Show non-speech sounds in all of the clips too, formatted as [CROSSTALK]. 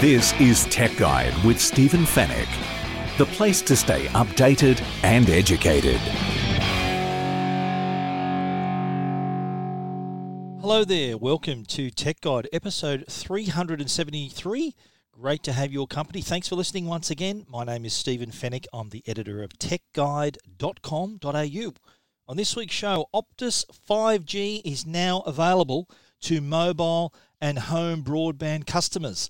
This is Tech Guide with Stephen Fenech, the place to stay updated and educated. Hello there, welcome to Tech Guide episode 373. Great to have your company. Thanks for listening once again. My name is Stephen Fenech. I'm the editor of techguide.com.au. On this week's show, Optus 5G is now available to mobile and home broadband customers.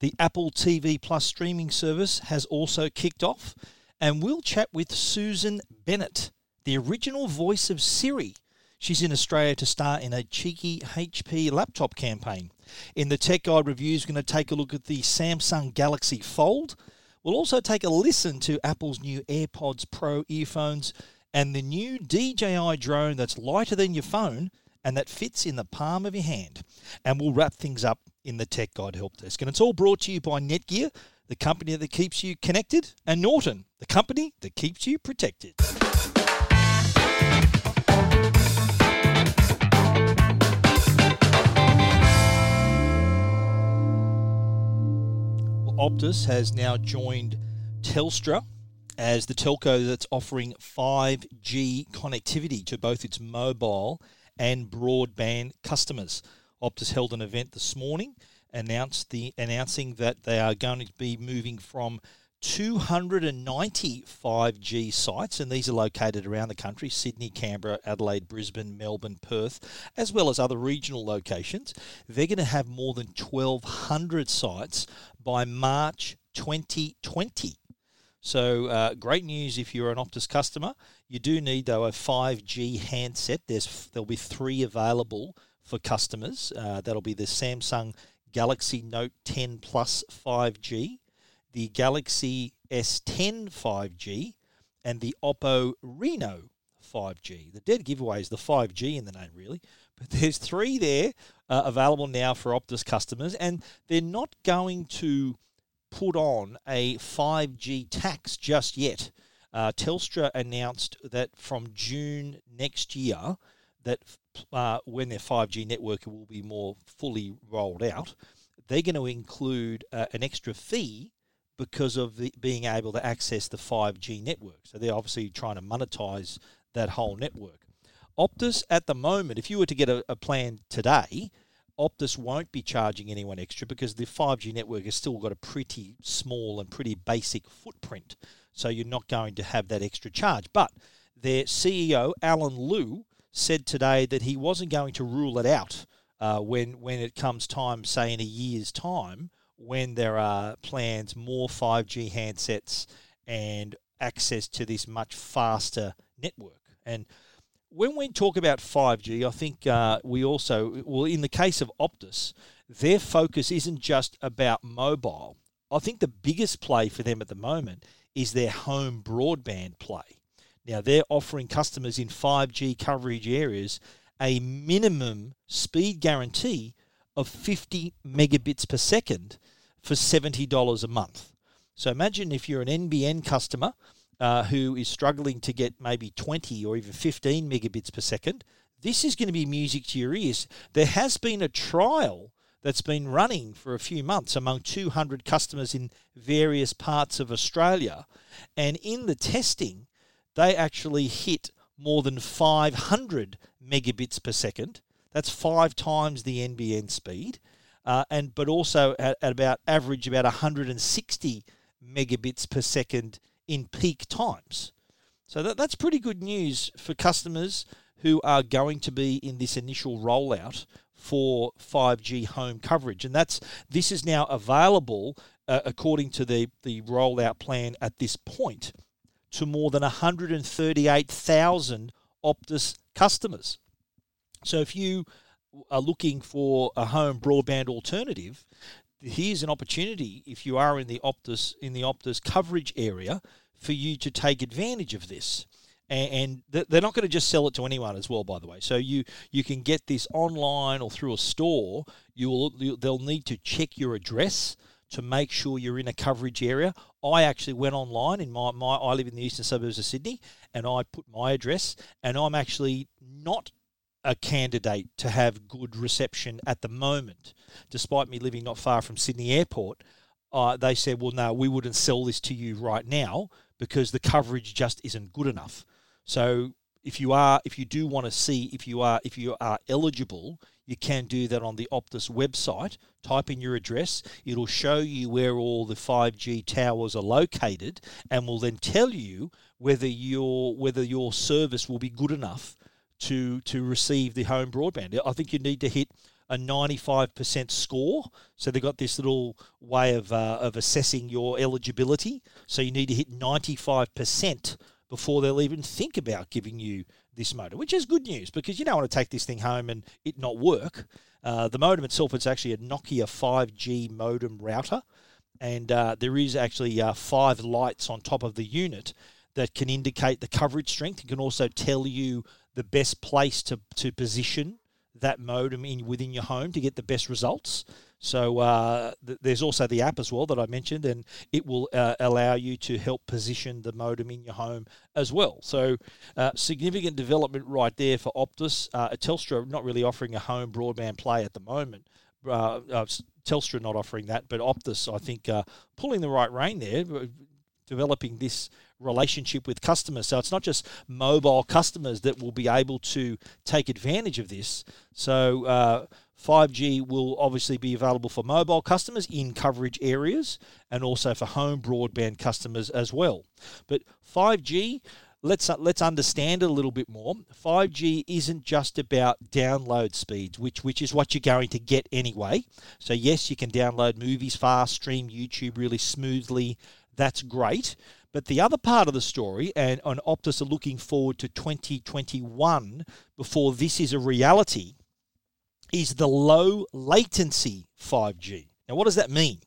The Apple TV Plus streaming service has also kicked off, and we'll chat with Susan Bennett, the original voice of Siri. She's in Australia to star in a cheeky HP laptop campaign. In the Tech Guide reviews, we're going to take a look at the Samsung Galaxy Fold. We'll also take a listen to Apple's new AirPods Pro earphones and the new DJI drone that's lighter than your phone and that fits in the palm of your hand. And we'll wrap things up in the Tech Guide Help Desk. And it's all brought to you by Netgear, the company that keeps you connected, and Norton, the company that keeps you protected. Optus has now joined Telstra as the telco that's offering 5G connectivity to both its mobile and broadband customers. Optus held an event this morning, announced the announcing that they are going to be moving from 290 5G sites, and these are located around the country Sydney, Canberra, Adelaide, Brisbane, Melbourne, Perth, as well as other regional locations. They're going to have more than 1,200 sites by March 2020. So, uh, great news if you're an Optus customer. You do need, though, a 5G handset. There's There'll be three available for customers. Uh, that'll be the Samsung Galaxy Note 10 Plus 5G, the Galaxy S10 5G, and the Oppo Reno 5G. The dead giveaway is the 5G in the name, really. But [LAUGHS] there's three there uh, available now for Optus customers, and they're not going to put on a 5G tax just yet. Uh, Telstra announced that from June next year, that uh, when their 5G network will be more fully rolled out, they're going to include uh, an extra fee because of the, being able to access the 5G network. So they're obviously trying to monetize that whole network. Optus, at the moment, if you were to get a, a plan today, Optus won't be charging anyone extra because the 5G network has still got a pretty small and pretty basic footprint. So you're not going to have that extra charge. But their CEO, Allen Lew, said today that he wasn't going to rule it out uh, when when it comes time, say in a year's time, when there are plans more 5G handsets and access to this much faster network. And when we talk about 5G, I think uh, we also, well, in the case of Optus, their focus isn't just about mobile. I think the biggest play for them at the moment is their home broadband play. Now, they're offering customers in 5G coverage areas a minimum speed guarantee of 50 megabits per second for $70 a month. So imagine if you're an NBN customer uh, who is struggling to get maybe 20 or even 15 megabits per second, this is going to be music to your ears. There has been a trial that's been running for a few months among 200 customers in various parts of Australia. And in the testing, they actually hit more than 500 megabits per second. That's five times the NBN speed, uh, and but also at, at about average about 160 megabits per second in peak times. So that, that's pretty good news for customers who are going to be in this initial rollout for 5G home coverage, and that's this is now available uh, according to the the rollout plan at this point to more than 138,000 Optus customers. So if you are looking for a home broadband alternative, here's an opportunity if you are in the Optus in the Optus coverage area for you to take advantage of this. And they're not going to just sell it to anyone as well, by the way. So you you can get this online or through a store. You will they'll need to check your address to make sure you're in a coverage area. I actually went online in my, my I live in the eastern suburbs of Sydney and I put my address and I'm actually not a candidate to have good reception at the moment, despite me living not far from Sydney Airport. uh, they said, well, no, we wouldn't sell this to you right now because the coverage just isn't good enough. So if you are, if you do want to see if you are, if you are eligible, you can do that on the Optus website. Type in your address. It'll show you where all the 5G towers are located, and will then tell you whether your whether your service will be good enough to to receive the home broadband. I think you need to hit a 95% score. So they've got this little way of, uh, of assessing your eligibility. So you need to hit 95% before they'll even think about giving you this modem, which is good news because you don't want to take this thing home and it not work. Uh, the modem itself is actually a Nokia 5G modem router, and uh, there is actually uh, five lights on top of the unit that can indicate the coverage strength. It can also tell you the best place to, to position that modem in within your home to get the best results. So uh, th- there's also the app as well that I mentioned, and it will uh, allow you to help position the modem in your home as well. So uh, significant development right there for Optus. Uh, Telstra not really offering a home broadband play at the moment. Uh, uh, Telstra not offering that, but Optus I think pulling the right rein there, developing this relationship with customers. So it's not just mobile customers that will be able to take advantage of this. So uh, 5G will obviously be available for mobile customers in coverage areas and also for home broadband customers as well. But 5G let's let's understand it a little bit more. 5G isn't just about download speeds, which which is what you're going to get anyway. So yes, you can download movies fast, stream YouTube really smoothly. That's great. But the other part of the story, and, and Optus are looking forward to 2021 before this is a reality, is the low latency 5G. Now, what does that mean?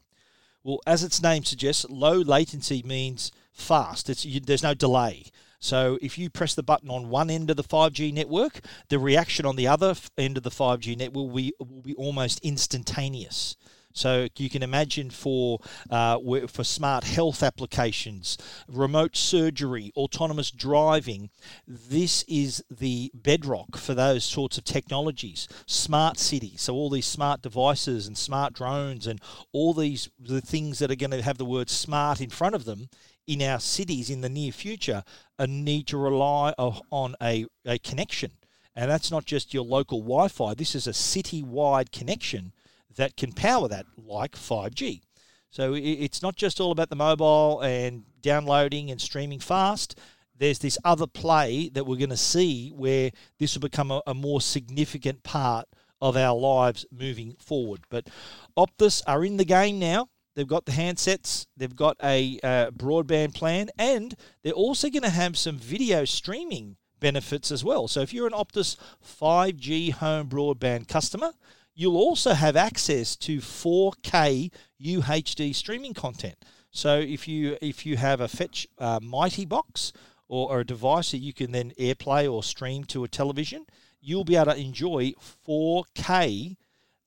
Well, as its name suggests, low latency means fast. It's, you, there's no delay. So if you press the button on one end of the 5G network, the reaction on the other end of the 5G network will be, will be almost instantaneous. So you can imagine for uh, for smart health applications, remote surgery, autonomous driving, this is the bedrock for those sorts of technologies. Smart cities, so all these smart devices and smart drones and all these the things that are going to have the word smart in front of them in our cities in the near future need to rely on a, a connection. And that's not just your local Wi Fi, this is a city wide connection that can power that, like 5G. So it's not just all about the mobile and downloading and streaming fast. There's this other play that we're going to see where this will become a, a more significant part of our lives moving forward. But Optus are in the game now. They've got the handsets, they've got a uh, broadband plan, and they're also going to have some video streaming benefits as well. So if you're an Optus 5G home broadband customer, you'll also have access to 4K UHD streaming content. So if you if you have a Fetch uh, Mighty box or, or, a device that you can then AirPlay or stream to a television, you'll be able to enjoy 4K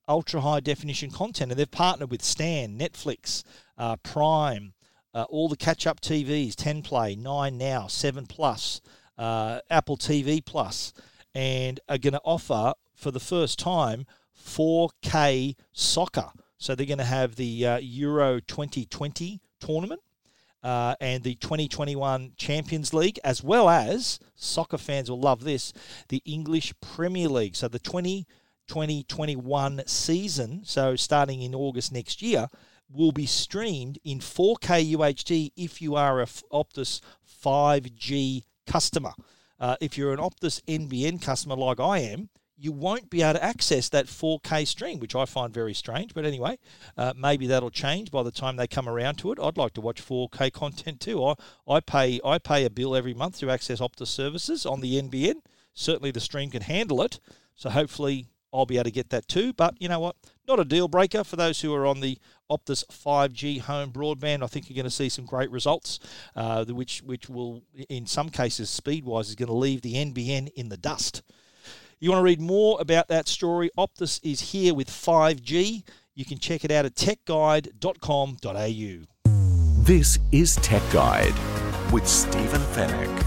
ultra high definition content. And they've partnered with Stan, Netflix, uh, Prime, uh, all the catch up TVs, 10 Play, 9 Now, 7 Plus, uh, Apple TV Plus, and are going to offer for the first time 4K soccer. So they're going to have the uh, Euro 2020 tournament uh, and the 2021 Champions League, as well as soccer fans will love this the English Premier League. So the 2020 21 season, so starting in August next year, will be streamed in 4K UHD if you are a Optus 5G customer. Uh, if you're an Optus NBN customer like I am, you won't be able to access that 4K stream, which I find very strange. But anyway, uh, maybe that'll change by the time they come around to it. I'd like to watch 4K content too. I, I pay I pay a bill every month to access Optus services on the NBN. Certainly, the stream can handle it. So hopefully, I'll be able to get that too. But you know what? Not a deal breaker for those who are on the Optus 5G home broadband. I think you're going to see some great results, uh, which which will, in some cases, speed wise, is going to leave the NBN in the dust. You want to read more about that story? Optus is here with 5G. You can check it out at techguide.com.au. This is Tech Guide with Stephen Fenech.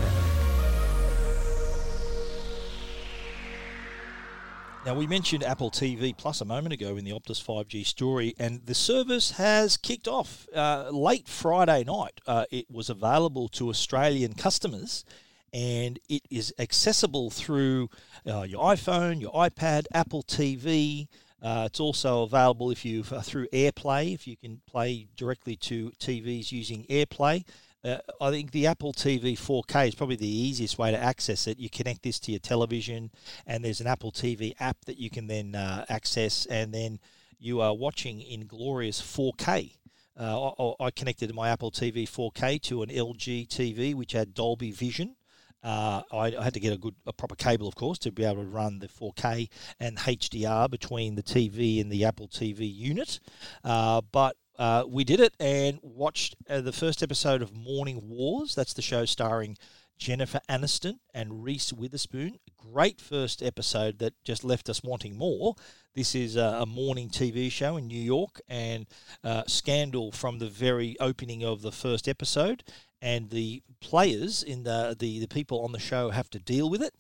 Now, we mentioned Apple TV Plus a moment ago in the Optus 5G story, and the service has kicked off uh, late Friday night. Uh, it was available to Australian customers, and it is accessible through uh, your iPhone, your iPad, Apple TV. Uh, it's also available if you uh, through AirPlay, if you can play directly to TVs using AirPlay. Uh, I think the Apple TV 4K is probably the easiest way to access it. You connect this to your television, and there's an Apple TV app that you can then uh, access, and then you are watching in glorious 4K. Uh, I, I, connected my Apple TV 4K to an LG TV which had Dolby Vision. Uh, I, I, had to get a good, a proper cable, of course, to be able to run the 4K and HDR between the TV and the Apple TV unit. Uh, but uh, we did it and watched uh, the first episode of Morning Wars. That's the show starring Jennifer Aniston and Reese Witherspoon. Great first episode that just left us wanting more. This is a, morning TV show in New York and uh, scandal from the very opening of the first episode. And the players in the, the, the people on the show have to deal with it.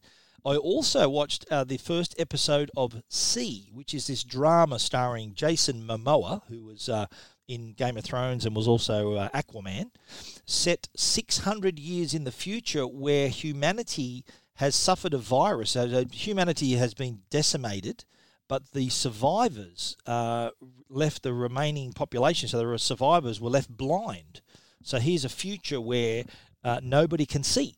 I also watched uh, the first episode of See, which is this drama starring Jason Momoa, who was uh, in Game of Thrones and was also uh, Aquaman, set 600 years in the future where humanity has suffered a virus. So humanity has been decimated, but the survivors uh, left the remaining population. So the survivors were left blind. So here's a future where uh, nobody can see,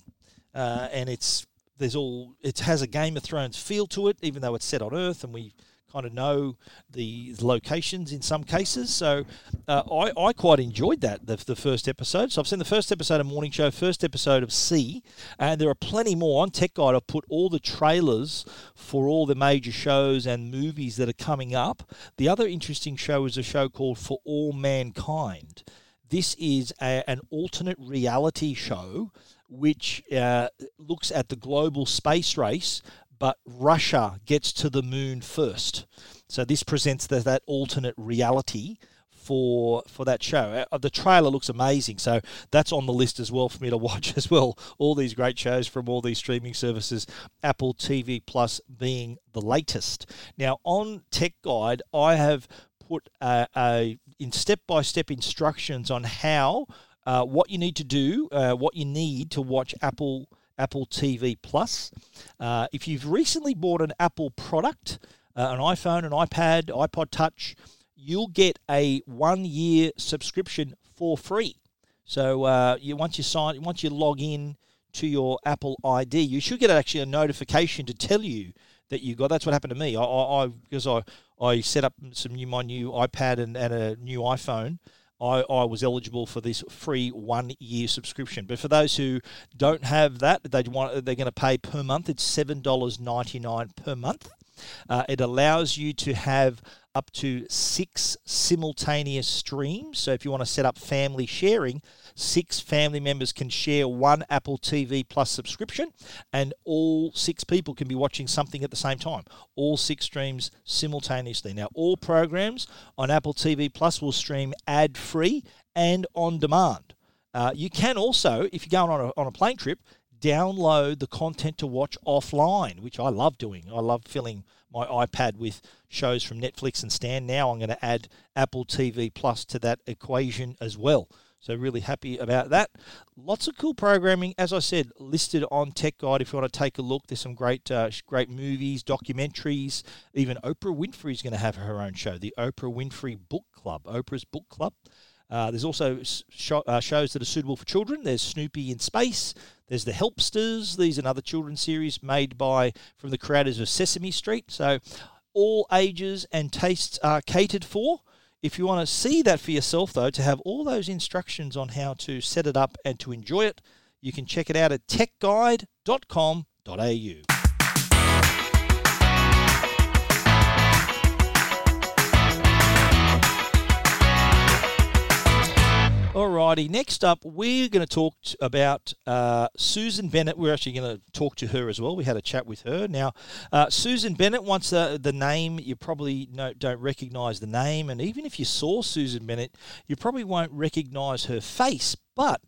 uh, and it's there's all it has a Game of Thrones feel to it, even though it's set on Earth, and we kind of know the locations in some cases. So uh, I, I quite enjoyed that, the, the first episode. So I've seen the first episode of Morning Show, first episode of See, and there are plenty more. On Tech Guide, I've put all the trailers for all the major shows and movies that are coming up. The other interesting show is a show called For All Mankind. This is a, an alternate reality show which uh, looks at the global space race but Russia gets to the moon first. So this presents the, that alternate reality for for that show. Uh, the trailer looks amazing, so that's on the list as well for me to [LAUGHS] watch as well. All these great shows from all these streaming services, Apple TV Plus being the latest. Now on Tech Guide, I have put a, a in step by step instructions on how uh, what you need to do, uh, what you need to watch Apple Apple TV Plus. Uh, if you've recently bought an Apple product, uh, an iPhone, an iPad, iPod Touch, you'll get a one-year subscription for free. So uh, you once you sign, once you log in to your Apple ID, you should get actually a notification to tell you that you got. That's what happened to me. I, I because I I set up some new my new iPad and, and a new iPhone. I, I was eligible for this free one year subscription. But for those who don't have that, they want they're going to pay per month. It's seven dollars ninety nine per month. Uh, it allows you to have up to six simultaneous streams. So if you want to set up family sharing, six family members can share one Apple TV Plus subscription, and all six people can be watching something at the same time. All six streams simultaneously. Now, all programs on Apple TV Plus will stream ad free and on demand. Uh, you can also, if you're going on a, on a plane trip, download the content to watch offline, which I love doing. I love filling my iPad with shows from Netflix and Stan. Now I'm going to add Apple TV Plus to that equation as well. So really happy about that. Lots of cool programming, as I said, listed on Tech Guide. If you want to take a look, there's some great, uh, great movies, documentaries. Even Oprah Winfrey is going to have her own show, the Oprah Winfrey Book Club, Oprah's Book Club. Uh, there's also sh- uh, shows that are suitable for children. There's Snoopy in Space. There's the Helpsters. These are another children's series made by from the creators of Sesame Street. So all ages and tastes are catered for. If you want to see that for yourself, though, to have all those instructions on how to set it up and to enjoy it, you can check it out at techguide.com.au. Alrighty, next up, we're going to talk about uh, Susan Bennett. We're actually going to talk to her as well. We had a chat with her. Now, uh, Susan Bennett, once uh, the name, you probably no, don't recognise the name. And even if you saw Susan Bennett, you probably won't recognise her face. But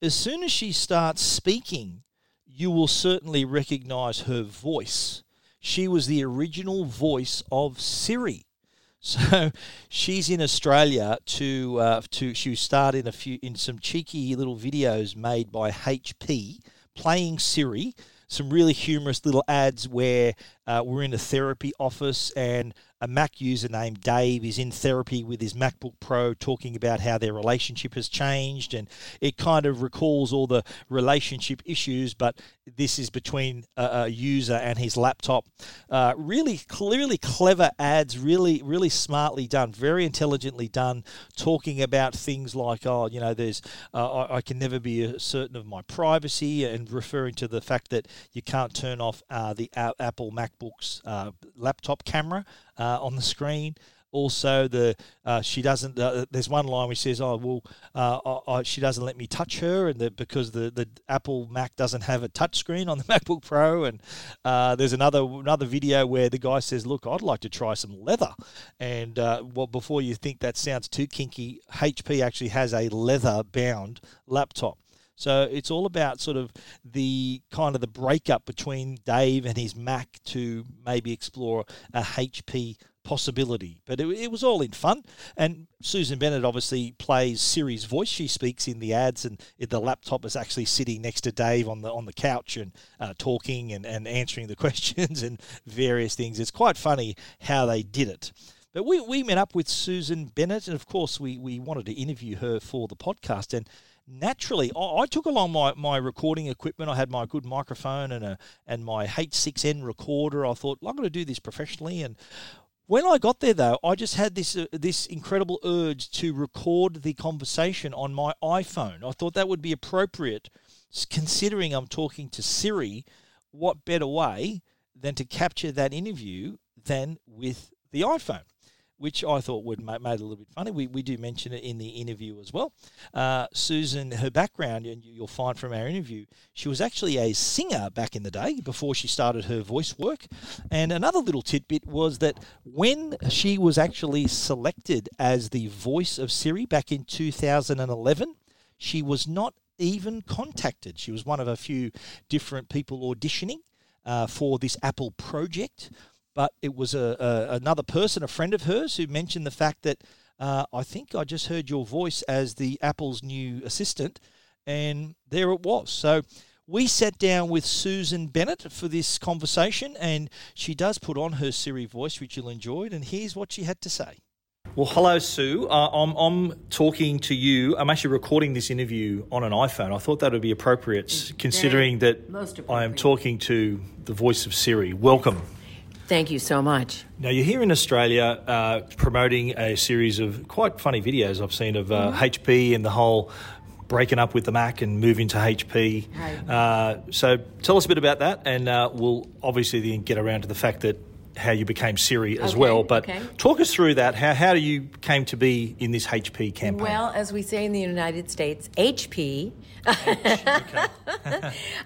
as soon as she starts speaking, you will certainly recognise her voice. she was the original voice of Siri. So [LAUGHS] she's in Australia to uh, to she starred in a few in some cheeky little videos made by HP playing Siri. Some really humorous little ads where uh, we're in a therapy office and a Mac user named Dave is in therapy with his MacBook Pro talking about how their relationship has changed. And it kind of recalls all the relationship issues, but this is between a, a user and his laptop. Uh, really, clearly clever ads, really, really smartly done, very intelligently done, talking about things like, oh, you know, there's, uh, I, I, can never be certain of my privacy, and referring to the fact that you can't turn off uh, the Apple MacBook's uh, laptop camera uh, on the screen. Also, the uh, she doesn't. Uh, there's one line which says, "Oh well, uh, I, I, she doesn't let me touch her," and the, because the, the Apple Mac doesn't have a touch screen on the [LAUGHS] MacBook Pro. And there's another another video where the guy says, "Look, I'd like to try some leather." And well, before you think that sounds too kinky, HP actually has a leather bound laptop. So it's all about sort of the kind of the breakup between Dave and his Mac to maybe explore a HP possibility. But it, it, was all in fun. And Susan Bennett obviously plays Siri's voice. She speaks in the ads, and the laptop is actually sitting next to Dave on the on the couch and uh, talking and, and answering the [LAUGHS] questions and various things. It's quite funny how they did it. But we, we met up with Susan Bennett, and of course, we, we wanted to interview her for the podcast. And naturally, I, I, took along my, my recording equipment. I had my good microphone and a and my H6n recorder. I thought I'm going to do this professionally. And when I got there, though, I just had this uh, this incredible urge to record the conversation on my iPhone. I thought that would be appropriate, considering I'm talking to Siri. What better way than to capture that interview than with the iPhone? Which I thought would make, made it a little bit funny. We, we do mention it in the interview as well. Uh, Susan, her background, and you'll find from our interview, she was actually a singer back in the day before she started her voice work. And another little tidbit was that when she was actually selected as the voice of Siri back in 2011, she was not even contacted. She was one of a few different people auditioning uh, for this Apple project but it was a, a, another person, a friend of hers, who mentioned the fact that uh, I think I just heard your voice as the Apple's new assistant, and there it was. So we sat down with Susan Bennett for this conversation, and she does put on her Siri voice, which you'll enjoy. And here's what she had to say. Well, hello, Sue. Uh, I'm, I'm talking to you. I'm actually recording this interview on an iPhone. I thought that would be appropriate, considering that appropriate. I am talking to the voice of Siri. Welcome. Thank you so much. Now, you're here in Australia uh, promoting a series of quite funny videos I've seen of uh, mm-hmm. HP and the whole breaking up with the Mac and moving to HP. Right. Uh, so tell us a bit about that, and uh, we'll obviously then get around to the fact that how you became Siri as okay, well. But okay. talk us through that. How, how do you came to be in this HP campaign? Well, as we say in the United States, HP. [LAUGHS]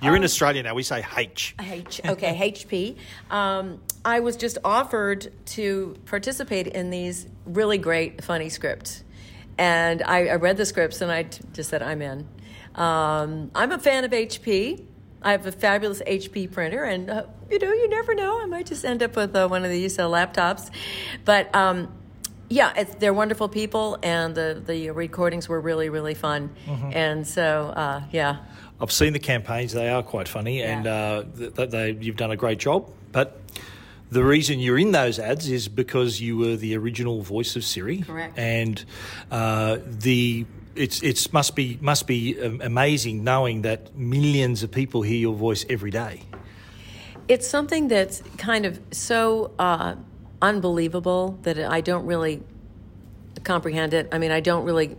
You're um, in Australia now. We say H. H. Okay, HP. Um, I was just offered to participate in these really great, funny scripts. And I, I read the scripts and I t- just said, I'm in. Um, I'm a fan of HP. I have a fabulous HP printer, and uh, you know, you never know. I might just end up with uh, one of these uh, laptops. But um, yeah, they're wonderful people, and the, the recordings were really, really fun. Mm-hmm. And so, uh, yeah. I've seen the campaigns; they are quite funny, yeah. and uh, they, they, you've done a great job. But the reason you're in those ads is because you were the original voice of Siri. Correct. And uh, the it's it's must be must be amazing knowing that millions of people hear your voice every day. It's something that's kind of so uh, unbelievable that I don't really comprehend it. I mean, I don't really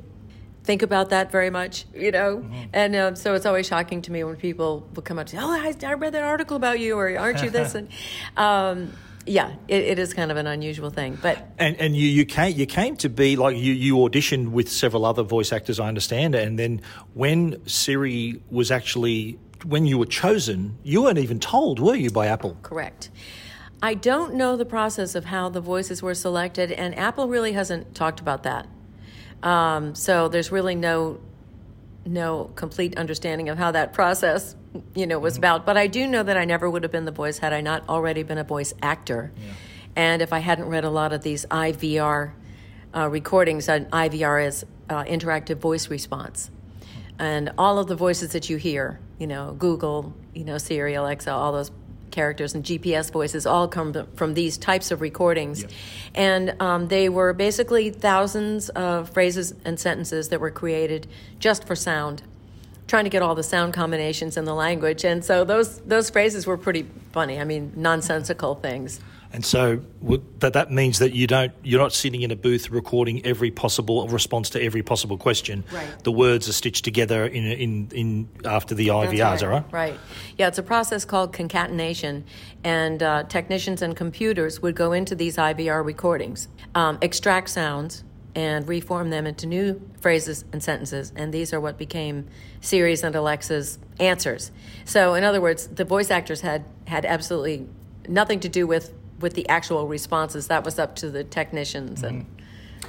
think about that very much, you know. Mm-hmm. And um, so it's always shocking to me when people will come up to, me, oh, I, I read that article about you, or aren't you this? [LAUGHS] and um, yeah, it, it is kind of an unusual thing. But and and you you came you came to be like you you auditioned with several other voice actors, I understand, and then when Siri was actually when you were chosen, you weren't even told, were you, by Apple? Correct. I don't know the process of how the voices were selected, and Apple really hasn't talked about that. Um, so there's really no no complete understanding of how that process you know, was about. But I do know that I never would have been the voice had I not already been a voice actor. And if I hadn't read a lot of these IVR uh, recordings, and IVR is uh, interactive voice response. And all of the voices that you hear, you know, Google, you know, Siri, Alexa, all those characters and GPS voices all come from these types of recordings. And um, they were basically thousands of phrases and sentences that were created just for sound, trying to get all the sound combinations in the language. And so those, those phrases were pretty funny. I mean, nonsensical things. And so that that means that you don't you're not sitting in a booth recording every possible response to every possible question. Right. The words are stitched together in in, in after the IVRs, That's right. right? Right. Yeah, it's a process called concatenation, and uh, technicians and computers would go into these IVR recordings, um, extract sounds, and reform them into new phrases and sentences. And these are what became Siri's and Alexa's answers. So, in other words, the voice actors had had absolutely nothing to do with with the actual responses. That was up to the technicians and. Mm-hmm.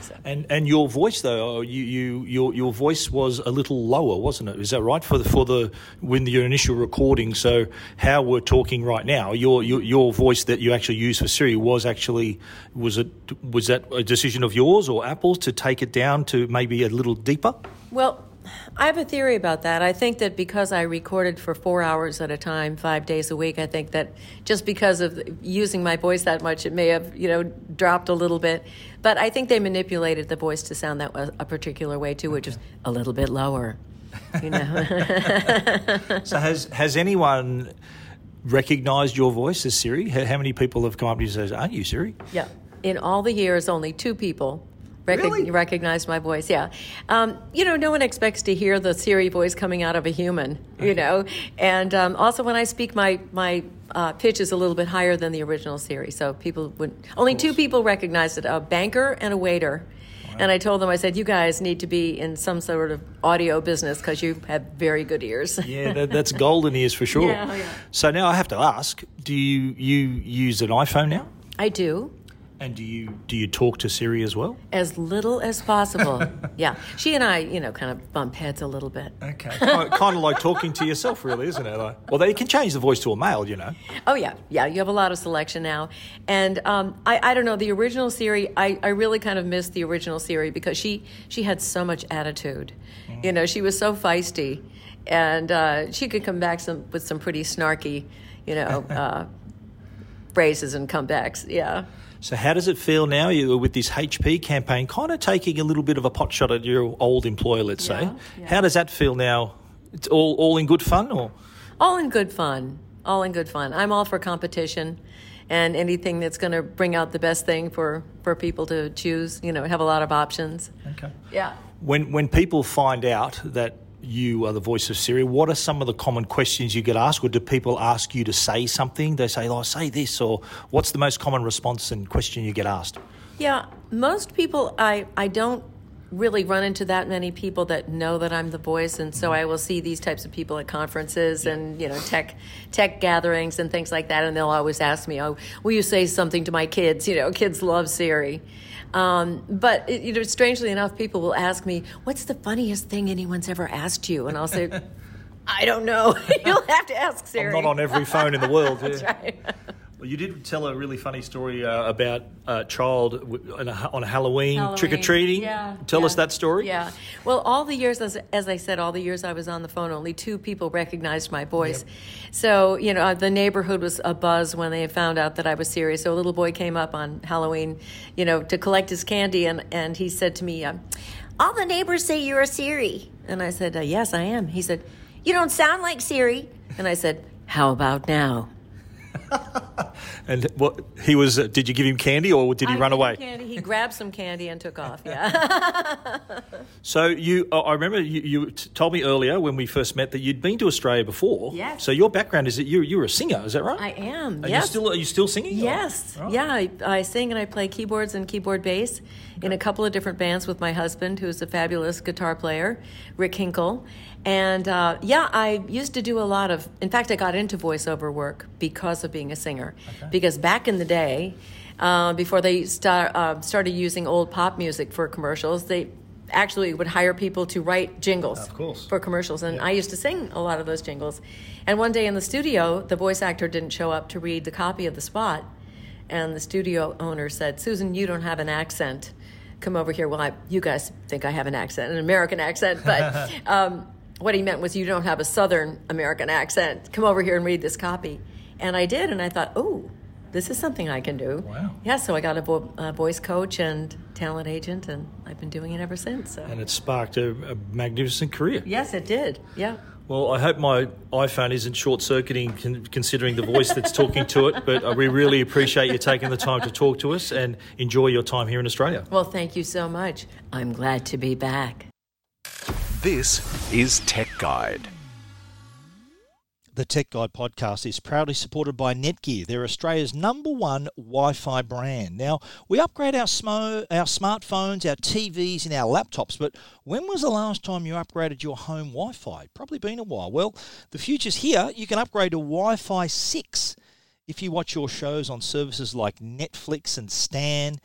So. And and your voice though, oh, you, you your your voice was a little lower, wasn't it? Is that right for the for the when the, your initial recording? So how we're talking right now, your your your voice that you actually used for Siri was actually was it was that a decision of yours or Apple's to take it down to maybe a little deeper? Well, I have a theory about that. I think that because I recorded for four hours at a time, five days a week, I think that just because of using my voice that much, it may have, you know, dropped a little bit. But I think they manipulated the voice to sound that a particular way too, which is a little bit lower. You know. [LAUGHS] so has has anyone recognised your voice as Siri? How many people have come up to you and said, "Aren't you Siri?" Yeah. In all the years, only two people Rec- really? Recognized my voice, yeah. Um, you know, no one expects to hear the Siri voice coming out of a human, you know. And um, also, when I speak, my my uh, pitch is a little bit higher than the original Siri, so people would only two people recognized it: a banker and a waiter. Wow. And I told them, I said, you guys need to be in some sort of audio business because you have very good ears. yeah, that, that's golden ears for sure. [LAUGHS] Yeah, yeah. So now I have to ask: Do you you use an iPhone now? I do. And do you do you talk to Siri as well? As little as possible. [LAUGHS] yeah, she and I, you know, kind of bump heads a little bit. Okay, kind of like talking to yourself, really, isn't it? Like, well, they can change the voice to a male, you know. Oh yeah, yeah. You have a lot of selection now, and um, I, I don't know the original Siri. I, I really kind of miss the original Siri because she she had so much attitude. Mm. You know, she was so feisty, and uh, she could come back some with some pretty snarky, you know, [LAUGHS] uh, phrases and comebacks. Yeah. So, how does it feel now you with this HP campaign, kind of taking a little bit of a pot shot at your old employer, let's yeah, say? Yeah. How does that feel now? It's all, all in good fun, or all in good fun? All in good fun. I'm all for competition, and anything that's going to bring out the best thing for for people to choose. You know, have a lot of options. Okay. Yeah. When when people find out that you are the voice of Siri. What are some of the common questions you get asked, or do people ask you to say something? They say, "Oh, say this," or what's the most common response and question you get asked? Yeah, most people, I I don't really run into that many people that know that I'm the voice, and so mm-hmm. I will see these types of people at conferences and you know tech tech gatherings and things like that, and they'll always ask me, "Oh, will you say something to my kids?" You know, kids love Siri. Um, but you know, strangely enough, people will ask me, "What's the funniest thing anyone's ever asked you?" And I'll say, [LAUGHS] "I don't know. [LAUGHS] You'll have to ask Siri." I'm not on every phone in the world. [LAUGHS] That's right. Well, you did tell a really funny story uh, about a child on, a, on Halloween, Halloween. trick or treating. Yeah, Tell yeah. us that story. Yeah. Well, all the years, as, as I said, all the years I was on the phone, only two people recognized my voice. Yep. So, you know, the neighborhood was a buzz when they found out that I was serious. So a little boy came up on Halloween, you know, to collect his candy, and, and he said to me, uh, All the neighbors say you're a Siri. And I said, uh, Yes, I am. He said, You don't sound like Siri. And I said, How about now? [LAUGHS] and what he was? Uh, did you give him candy or did he I run away? Candy. He grabbed some candy and took off. Yeah. [LAUGHS] so you, uh, I remember you, you t- told me earlier when we first met that you'd been to Australia before. Yes. So your background is that you you're a singer, is that right? I am. Are yes. you still are you still singing? Yes. Yeah, I, I sing and I play keyboards and keyboard bass in a couple of different bands with my husband, who's a fabulous guitar player, Rick Hinkle. And uh, yeah, I used to do a lot of. In fact, I got into voiceover work because of being a singer. Okay. Because back in the day, uh, before they start, uh, started using old pop music for commercials, they actually would hire people to write jingles Of for commercials. And I used to sing a lot of those jingles. And one day in the studio, the voice actor didn't show up to read the copy of the spot. And the studio owner said, Susan, you don't have an accent. Come over here. Well, I, you guys think I have an accent, an American accent, but [LAUGHS] um, what he meant was you don't have a Southern American accent. Come over here and read this copy. And I did, and I thought, oh, this is something I can do. Wow. Yeah, so I got a, vo- a voice coach and talent agent, and I've been doing it ever since. So. And it sparked a, a magnificent career. Yes, it did. Yeah. Well, I hope my iPhone isn't short circuiting con- considering the voice that's talking to it, but uh, we really appreciate you taking the time to talk to us and enjoy your time here in Australia. Well, thank you so much. I'm glad to be back. This is Tech Guide. The Tech Guide podcast is proudly supported by Netgear. They're Australia's number one Wi-Fi brand. Now, we upgrade our, smo- our smartphones, our TVs, and our laptops, but when was the last time you upgraded your home Wi-Fi? Probably been a while. Well, the future's here. You can upgrade to Wi-Fi 6 if you watch your shows on services like Netflix and Stan,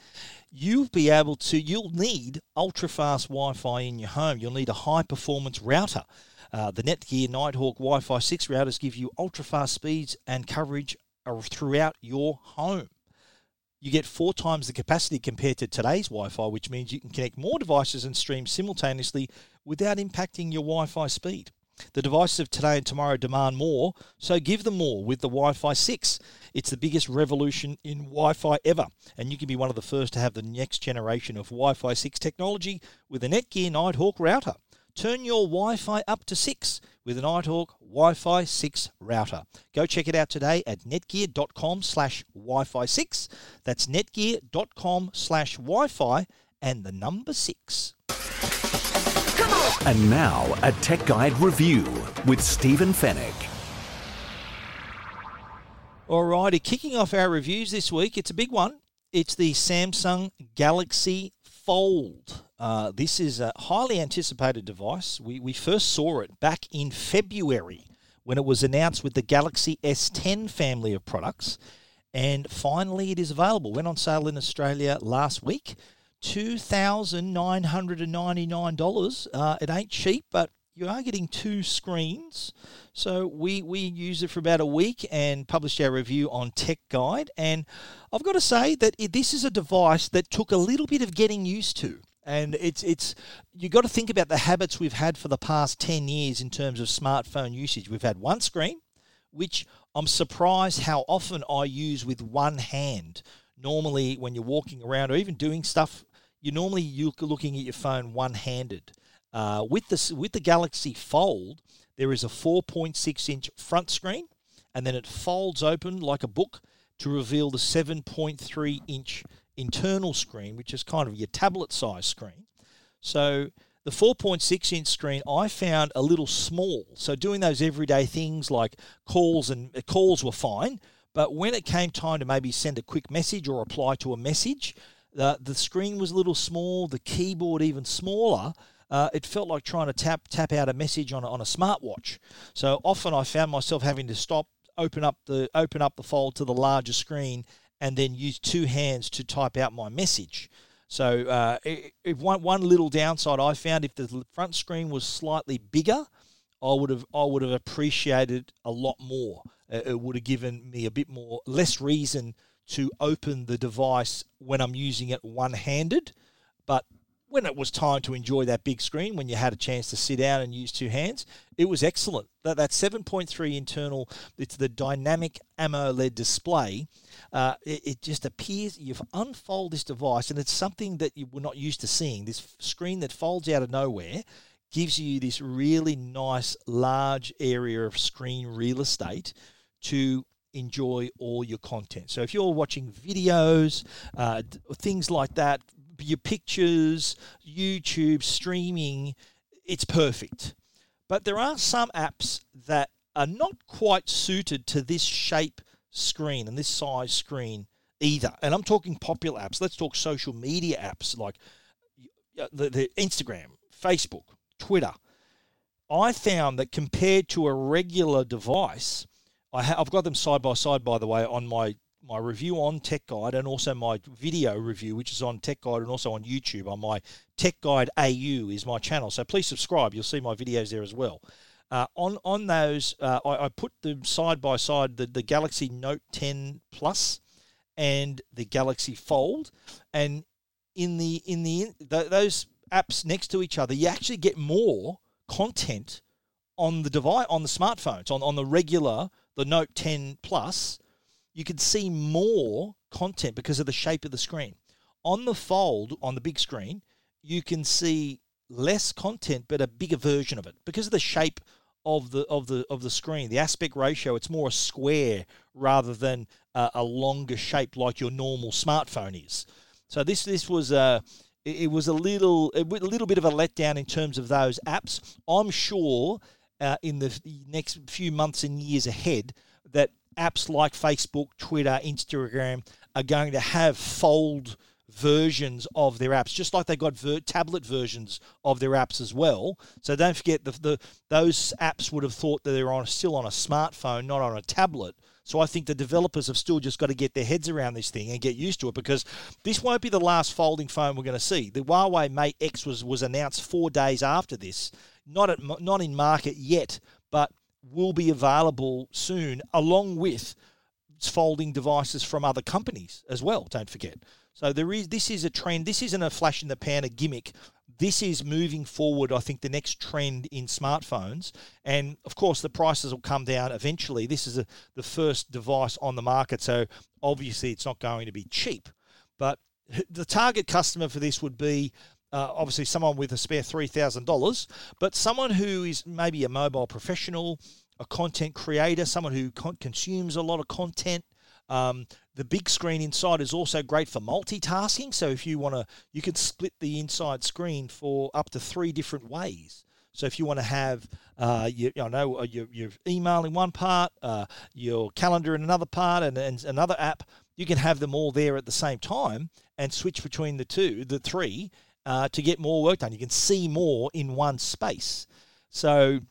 you'll be able to, you'll need ultra fast Wi Fi in your home. You'll need a high performance router. Uh, the Netgear Nighthawk Wi Fi 6 routers give you ultra fast speeds and coverage throughout your home. You get four times the capacity compared to today's Wi Fi, which means you can connect more devices and stream simultaneously without impacting your Wi Fi speed. The devices of today and tomorrow demand more, so give them more with the Wi Fi 6. It's the biggest revolution in Wi Fi ever, and you can be one of the first to have the next generation of Wi Fi 6 technology with a Netgear Nighthawk router. Turn your Wi Fi up to 6 with an Nighthawk Wi Fi 6 router. Go check it out today at netgear.com slash Wi Fi 6. That's netgear.com slash Wi Fi and the number 6. And now, a Tech Guide review with Stephen Fenech. Alrighty, kicking off our reviews this week, it's a big one. It's the Samsung Galaxy Fold. Uh, this is a highly anticipated device. We, we first saw it back in February when it was announced with the Galaxy S10 family of products. And finally, it is available. Went on sale in Australia last week. $2,999. Uh, it ain't cheap, but you are getting two screens. So we, we used it for about a week and published our review on Tech Guide. And I've got to say that it, this is a device that took a little bit of getting used to. And it's it's you got to think about the habits we've had for the past ten years in terms of smartphone usage. We've had one screen, which I'm surprised how often I use with one hand. Normally, when you're walking around or even doing stuff, you normally you're looking at your phone one-handed. Uh, with the with the Galaxy Fold, there is a 4.6 inch front screen, and then it folds open like a book to reveal the 7.3 inch internal screen, which is kind of your tablet size screen. So the 4.6 inch screen I found a little small. So doing those everyday things like calls and uh, calls were fine, but when it came time to maybe send a quick message or reply to a message, the the screen was a little small, the keyboard even smaller. Uh, it felt like trying to tap tap out a message on a, on a smartwatch. So often I found myself having to stop, open up the open up the fold to the larger screen, and then use two hands to type out my message. So uh, one one little downside I found if the front screen was slightly bigger, I would have I would have appreciated a lot more. It would have given me a bit more less reason to open the device when I'm using it one handed, but when it was time to enjoy that big screen, when you had a chance to sit down and use two hands, it was excellent. That that 7.3 internal, it's the dynamic AMOLED display. Uh, it, it, just appears you unfold this device, and it's something that you were not used to seeing. This screen that folds out of nowhere gives you this really nice large area of screen real estate to enjoy all your content. So if you're watching videos, uh, things like that, your pictures, YouTube, streaming, it's perfect. But there are some apps that are not quite suited to this shape screen and this size screen either. And I'm talking popular apps. Let's talk social media apps like the, the Instagram, Facebook, Twitter. I found that compared to a regular device, I have got them side by side, by the way, on my my review on Tech Guide and also my video review, which is on Tech Guide and also on YouTube on my Tech Guide AU is my channel. So please subscribe. You'll see my videos there as well. Uh, on on those, uh, I, I, put them side by side the, the Galaxy Note 10 Plus and the Galaxy Fold, and in the in the, the those apps next to each other, you actually get more content on the device on the smartphones on on the regular the Note 10 Plus. You can see more content because of the shape of the screen. On the Fold on the big screen, you can see less content but a bigger version of it because of the shape of the of the of the screen. The aspect ratio it's more a square rather than a, a longer shape like your normal smartphone is. So this this was a it was a little a little bit of a letdown in terms of those apps. I'm sure uh, in the next few months and years ahead that apps like Facebook, Twitter, Instagram are going to have fold versions of their apps, just like they got ver- tablet versions of their apps as well. So don't forget the, the those apps would have thought that they're on still on a smartphone, not on a tablet. So I think the developers have still just got to get their heads around this thing and get used to it because this won't be the last folding phone we're going to see. The Huawei Mate X was was announced four days after this, not at not in market yet, but will be available soon, along with folding devices from other companies as well. Don't forget. So there is this is a trend. This isn't a flash in the pan, a gimmick. This is moving forward. I think the next trend in smartphones, and of course the prices will come down eventually. This is a, the first device on the market, so obviously it's not going to be cheap. But the target customer for this would be uh, obviously someone with a spare $3,000, but someone who is maybe a mobile professional, a content creator, someone who con- consumes a lot of content, um, the big screen inside is also great for multitasking. So if you want to, you can split the inside screen for up to three different ways. So if you want to have, uh, you, know, uh, your, your email in one part, uh, your calendar in another part, and, and another app, you can have them all there at the same time and switch between the two, the three, uh, to get more work done. You can see more in one space. So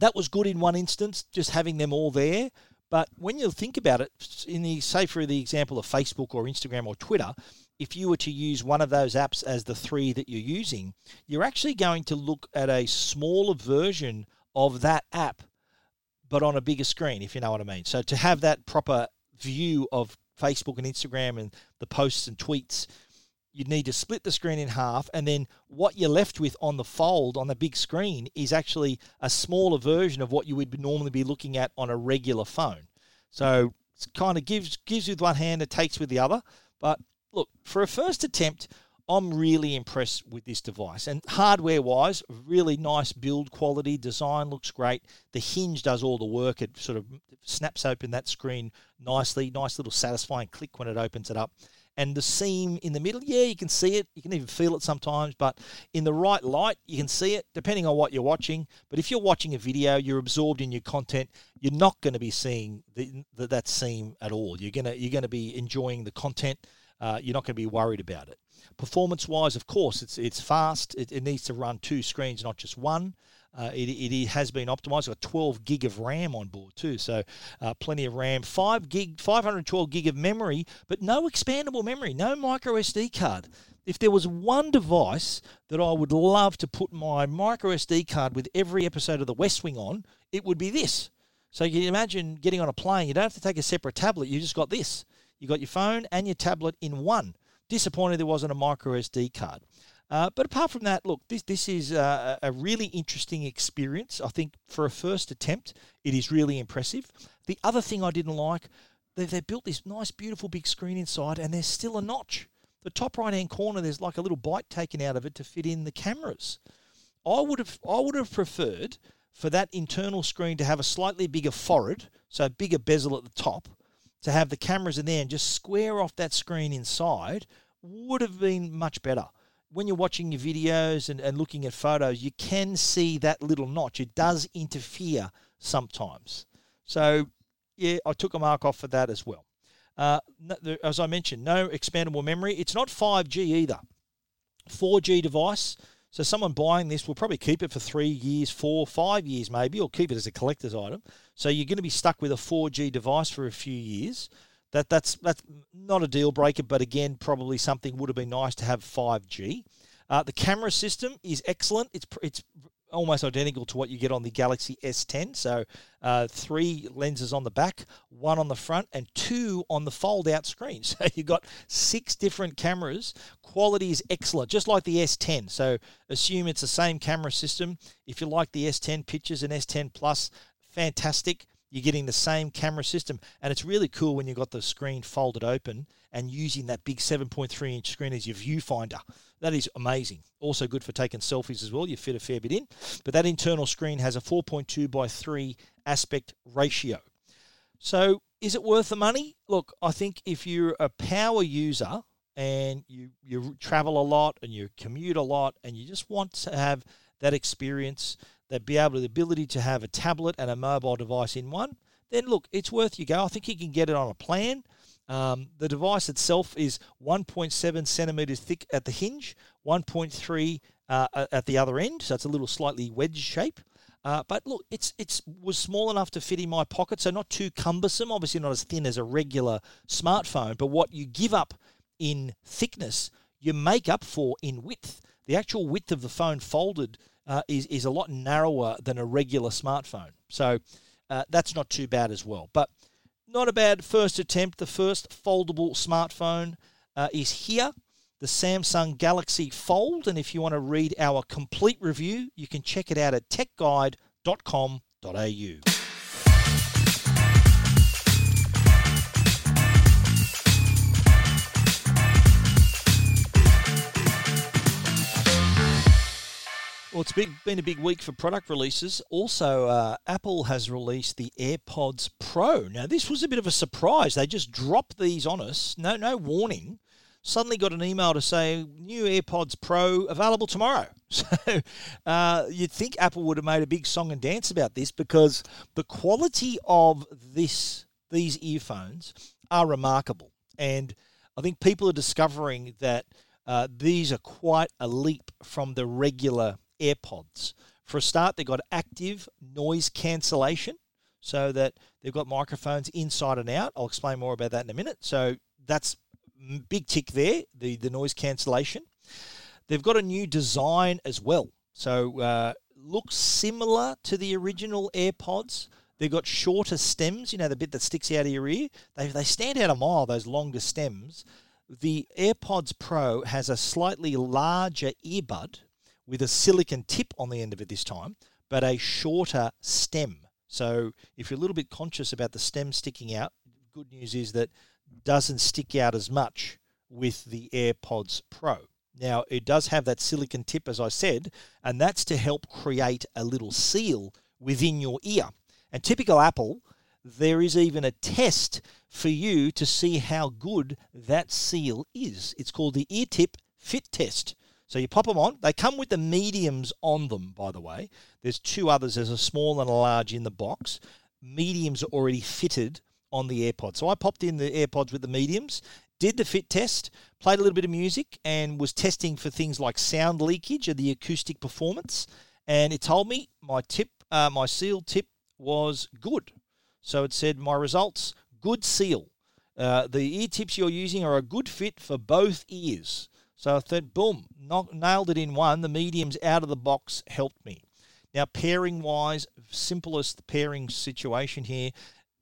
that was good in one instance, just having them all there. But when you think about it, in the say for the example of Facebook or Instagram or Twitter, if you were to use one of those apps as the three that you're using, you're actually going to look at a smaller version of that app, but on a bigger screen, if you know what I mean. So to have that proper view of Facebook and Instagram and the posts and tweets, you'd need to split the screen in half, and then what you're left with on the fold on the big screen is actually a smaller version of what you would normally be looking at on a regular phone. So it kind of gives gives with one hand, it takes with the other. But look, for a first attempt, I'm really impressed with this device. And hardware wise, really nice build quality. Design looks great. The hinge does all the work. It sort of snaps open that screen nicely. Nice little satisfying click when it opens it up and the seam in the middle, yeah, you can see it. You can even feel it sometimes, but in the right light, you can see it depending on what you're watching. But if you're watching a video, you're absorbed in your content. You're not going to be seeing the, the, that seam at all. You're gonna you're gonna be enjoying the content. Uh, you're not going to be worried about it. Performance wise, of course, it's it's fast. It, it needs to run two screens, not just one. Uh, it, it has been optimized. Got 12 gig of RAM on board too, so uh, plenty of RAM. Five gig, 512 gig of memory, but no expandable memory, no micro SD card. If there was one device that I would love to put my micro SD card with every episode of The West Wing on, it would be this. So you can imagine getting on a plane. You don't have to take a separate tablet. You just got this. You got your phone and your tablet in one. Disappointed there wasn't a micro SD card. Uh, but apart from that, look, this this is a, a really interesting experience. I think for a first attempt, it is really impressive. The other thing I didn't like, they they built this nice, beautiful big screen inside, and there's still a notch. The top right hand corner, there's like a little bite taken out of it to fit in the cameras. I would have I would have preferred for that internal screen to have a slightly bigger forehead, so a bigger bezel at the top, to have the cameras in there and just square off that screen inside would have been much better when you're watching your videos and, and looking at photos, you can see that little notch. It does interfere sometimes. So, yeah, I took a mark off for that as well. Uh, as I mentioned, no expandable memory. It's not 5G either. 4G device. So someone buying this will probably keep it for three years, four, five years maybe, or keep it as a collector's item. So you're going to be stuck with a 4G device for a few years. That that's that's not a deal breaker, but again, probably something would have been nice to have 5G. Uh, the camera system is excellent. It's it's almost identical to what you get on the Galaxy S10. So uh, three lenses on the back, one on the front, and two on the fold-out screen. [LAUGHS] So you've got six different cameras. Quality is excellent, just like the S10. So assume it's the same camera system. If you like the S10 pictures and S10 Plus, fantastic. You're getting the same camera system, and it's really cool when you've got the screen folded open and using that big 7.3 inch screen as your viewfinder. That is amazing. Also good for taking selfies as well. You fit a fair bit in. But that internal screen has a 4.2 by 3 aspect ratio. So is it worth the money? Look, I think if you're a power user and you, you travel a lot and you commute a lot and you just want to have that experience, that be able the ability to have a tablet and a mobile device in one, then look, it's worth you go. I think you can get it on a plan. Um, the device itself is 1.7 centimeters thick at the hinge, 1.3 uh, at the other end, so it's a little slightly wedge shape. Uh, but look, it's it's was small enough to fit in my pocket, so not too cumbersome. Obviously, not as thin as a regular smartphone, but what you give up in thickness, you make up for in width. The actual width of the phone folded uh, is is a lot narrower than a regular smartphone, so uh, that's not too bad as well. But not a bad first attempt. The first foldable smartphone uh, is here, the Samsung Galaxy Fold. And if you want to read our complete review, you can check it out at techguide.com.au. Well, it's big, been a big week for product releases. Also, uh, Apple has released the AirPods Pro. Now, this was a bit of a surprise. They just dropped these on us, no, no warning. Suddenly got an email to say new AirPods Pro available tomorrow. [LAUGHS] So uh, you'd think Apple would have made a big song and dance about this because the quality of this these earphones are remarkable, and I think people are discovering that uh, these are quite a leap from the regular AirPods. For a start, they've got active noise cancellation so that they've got microphones inside and out. I'll explain more about that in a minute. So that's big tick there, the, the noise cancellation. They've got a new design as well. So uh, looks similar to the original AirPods. They've got shorter stems, you know, the bit that sticks out of your ear. They, they stand out a mile, those longer stems. The AirPods Pro has a slightly larger earbud with a silicon tip on the end of it this time, but a shorter stem. So if you're a little bit conscious about the stem sticking out, good news is that doesn't stick out as much with the AirPods Pro. Now, it does have that silicon tip, as I said, and that's to help create a little seal within your ear. And typical Apple, there is even a test for you to see how good that seal is. It's called the ear tip fit test. So you pop them on. They come with the mediums on them, by the way. There's two others. There's a small and a large in the box. Mediums are already fitted on the AirPods. So I popped in the AirPods with the mediums, did the fit test, played a little bit of music, and was testing for things like sound leakage and the acoustic performance. And it told me my tip, uh, my seal tip was good. So it said my results good seal. Uh, the ear tips you're using are a good fit for both ears. So I thought, boom, knock, nailed it in one. The mediums out of the box helped me. Now, pairing wise, simplest pairing situation here.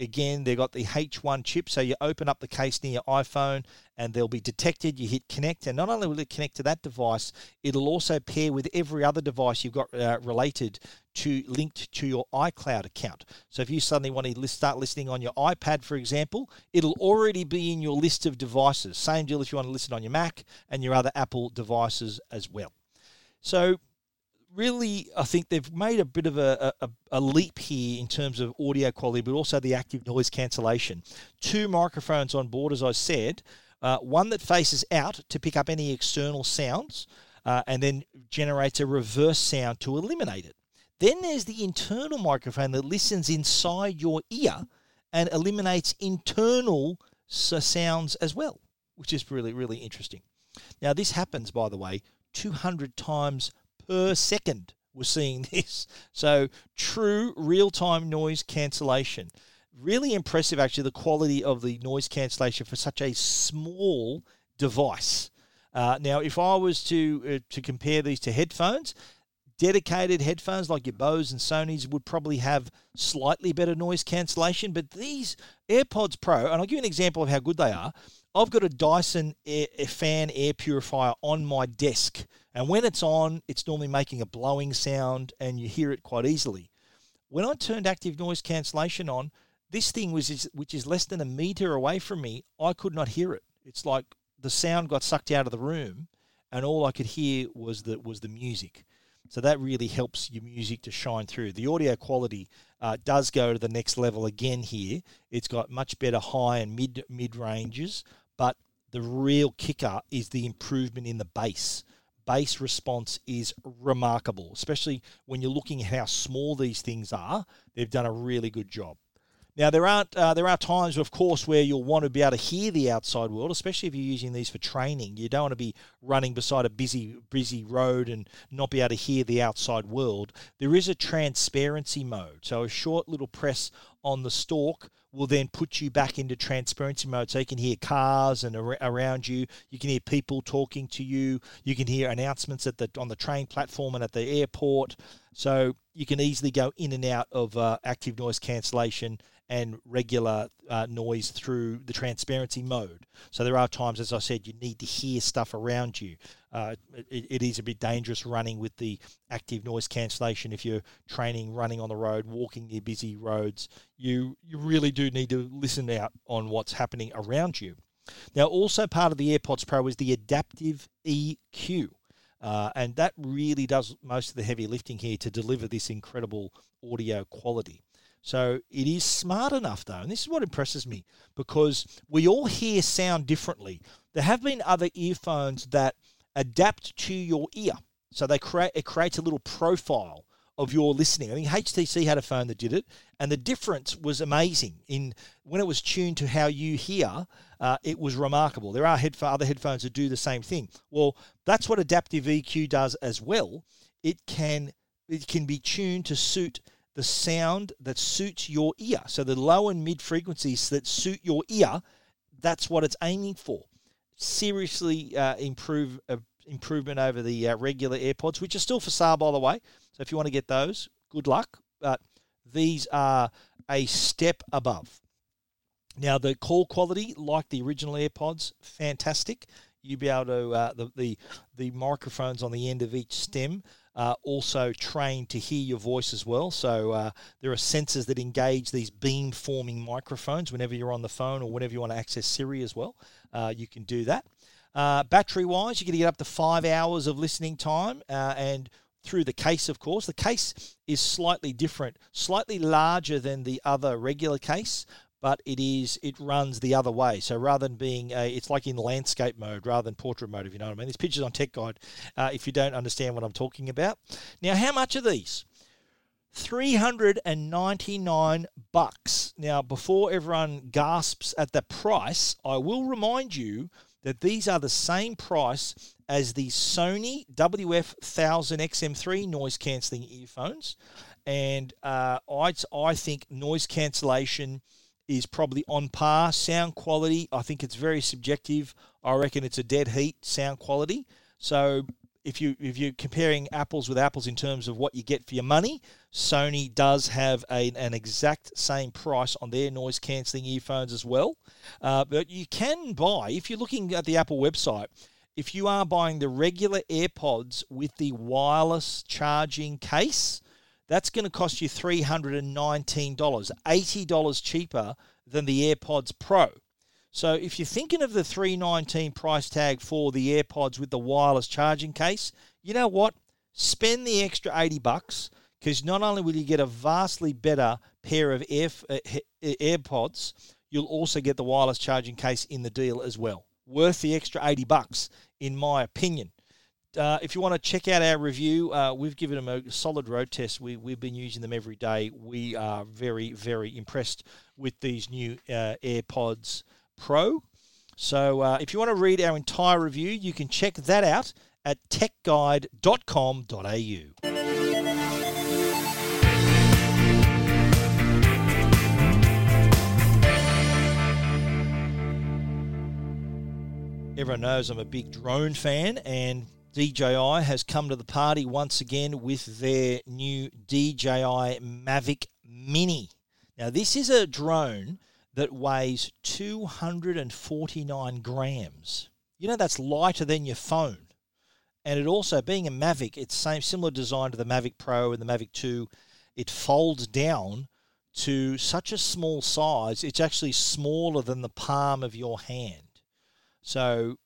Again, they've got the H1 chip, so you open up the case near your iPhone and they'll be detected. You hit connect, and not only will it connect to that device, it'll also pair with every other device you've got uh, related to linked to your iCloud account. So if you suddenly want to start listening on your iPad, for example, it'll already be in your list of devices. Same deal if you want to listen on your Mac and your other Apple devices as well. So really, I think they've made a bit of a, a, a, leap here in terms of audio quality, but also the active noise cancellation. Two microphones on board, as I said, uh, one that faces out to pick up any external sounds, uh, and then generates a reverse sound to eliminate it. Then there's the internal microphone that listens inside your ear and eliminates internal sounds as well, which is really, really interesting. Now, this happens, by the way, 200 times per second. We're seeing [LAUGHS] this. So, true real time noise cancellation. Really impressive, actually, the quality of the noise cancellation for such a small device. Uh, now, if I was to uh, to compare these to headphones, dedicated headphones like your Bose and Sony's would probably have slightly better noise cancellation, but these AirPods Pro, and I'll give you an example of how good they are. I've got a Dyson air, a fan air purifier on my desk, and when it's on, it's normally making a blowing sound, and you hear it quite easily. When I turned active noise cancellation on, this thing was which is less than a meter away from me. I could not hear it. It's like the sound got sucked out of the room, and all I could hear was the was the music. So that really helps your music to shine through. The audio quality uh, does go to the next level again here. It's got much better high and mid mid ranges, but the real kicker is the improvement in the bass. Bass response is remarkable, especially when you're looking at how small these things are. They've done a really good job. Now there aren't uh, there are times, of course, where you'll want to be able to hear the outside world, especially if you're using these for training. You don't want to be running beside a busy busy road and not be able to hear the outside world. There is a transparency mode, so a short little press on the stalk will then put you back into transparency mode. So you can hear cars and ar- around you. You can hear people talking to you. You can hear announcements at the on the train platform and at the airport. So you can easily go in and out of uh, active noise cancellation and regular uh, noise through the transparency mode. So there are times, as I said, you need to hear stuff around you. Uh, it, it is a bit dangerous running with the active noise cancellation if you're training, running on the road, walking near busy roads. You you really do need to listen out on what's happening around you. Now, also part of the AirPods Pro is the adaptive EQ. Uh, and that really does most of the heavy lifting here to deliver this incredible audio quality. So it is smart enough, though, and this is what impresses me because we all hear sound differently. There have been other earphones that adapt to your ear, so they create it creates a little profile of your listening. I think HTC had a phone that did it, and the difference was amazing. In when it was tuned to how you hear, uh, it was remarkable. There are other headphones that do the same thing. Well, that's what adaptive EQ does as well. It can it can be tuned to suit the sound that suits your ear. So the low and mid frequencies that suit your ear, that's what it's aiming for. Seriously uh, improve uh, improvement over the uh, regular AirPods, which are still for sale by the way. So if you want to get those, good luck. But these are a step above. Now the call quality, like the original AirPods, fantastic. You be able to uh, the, the the microphones on the end of each stem uh, also trained to hear your voice as well. So uh, there are sensors that engage these beam forming microphones whenever you're on the phone or whenever you want to access Siri as well. Uh, you can do that. Uh, battery wise, you're going to get up to five hours of listening time uh, and through the case, of course. The case is slightly different, slightly larger than the other regular case, but it is it runs the other way. So rather than being a, it's like in landscape mode rather than portrait mode, if you know what I mean. There's pictures on Tech Guide uh, if you don't understand what I'm talking about. Now, how much are these? 399 bucks. Now, before everyone gasps at the price, I will remind you that these are the same price as the Sony WF1000XM3 noise cancelling earphones. And uh, I, I think noise cancellation is probably on par. Sound quality, I think it's very subjective. I reckon it's a dead heat sound quality. So if you if you're comparing apples with apples in terms of what you get for your money, Sony does have a, an exact same price on their noise cancelling earphones as well. Uh, but you can buy if you're looking at the Apple website. If you are buying the regular AirPods with the wireless charging case, that's going to cost you $319, $80 cheaper than the AirPods Pro. So if you're thinking of the 319 price tag for the AirPods with the wireless charging case, you know what? Spend the extra 80 bucks because not only will you get a vastly better pair of Air, uh, AirPods, you'll also get the wireless charging case in the deal as well. Worth the extra 80 bucks in my opinion uh, if you want to check out our review, uh, we've given them a solid road test. We, we've been using them every day. We are very, very impressed with these new uh, AirPods Pro. So uh, if you want to read our entire review, you can check that out at techguide.com.au. Everyone knows I'm a big drone fan, and DJI has come to the party once again with their new DJI Mavic Mini. Now, this is a drone that weighs 249 grams. You know, that's lighter than your phone. And it also, being a Mavic, it's same similar design to the Mavic Pro and the Mavic 2. It folds down to such a small size, it's actually smaller than the palm of your hand. So,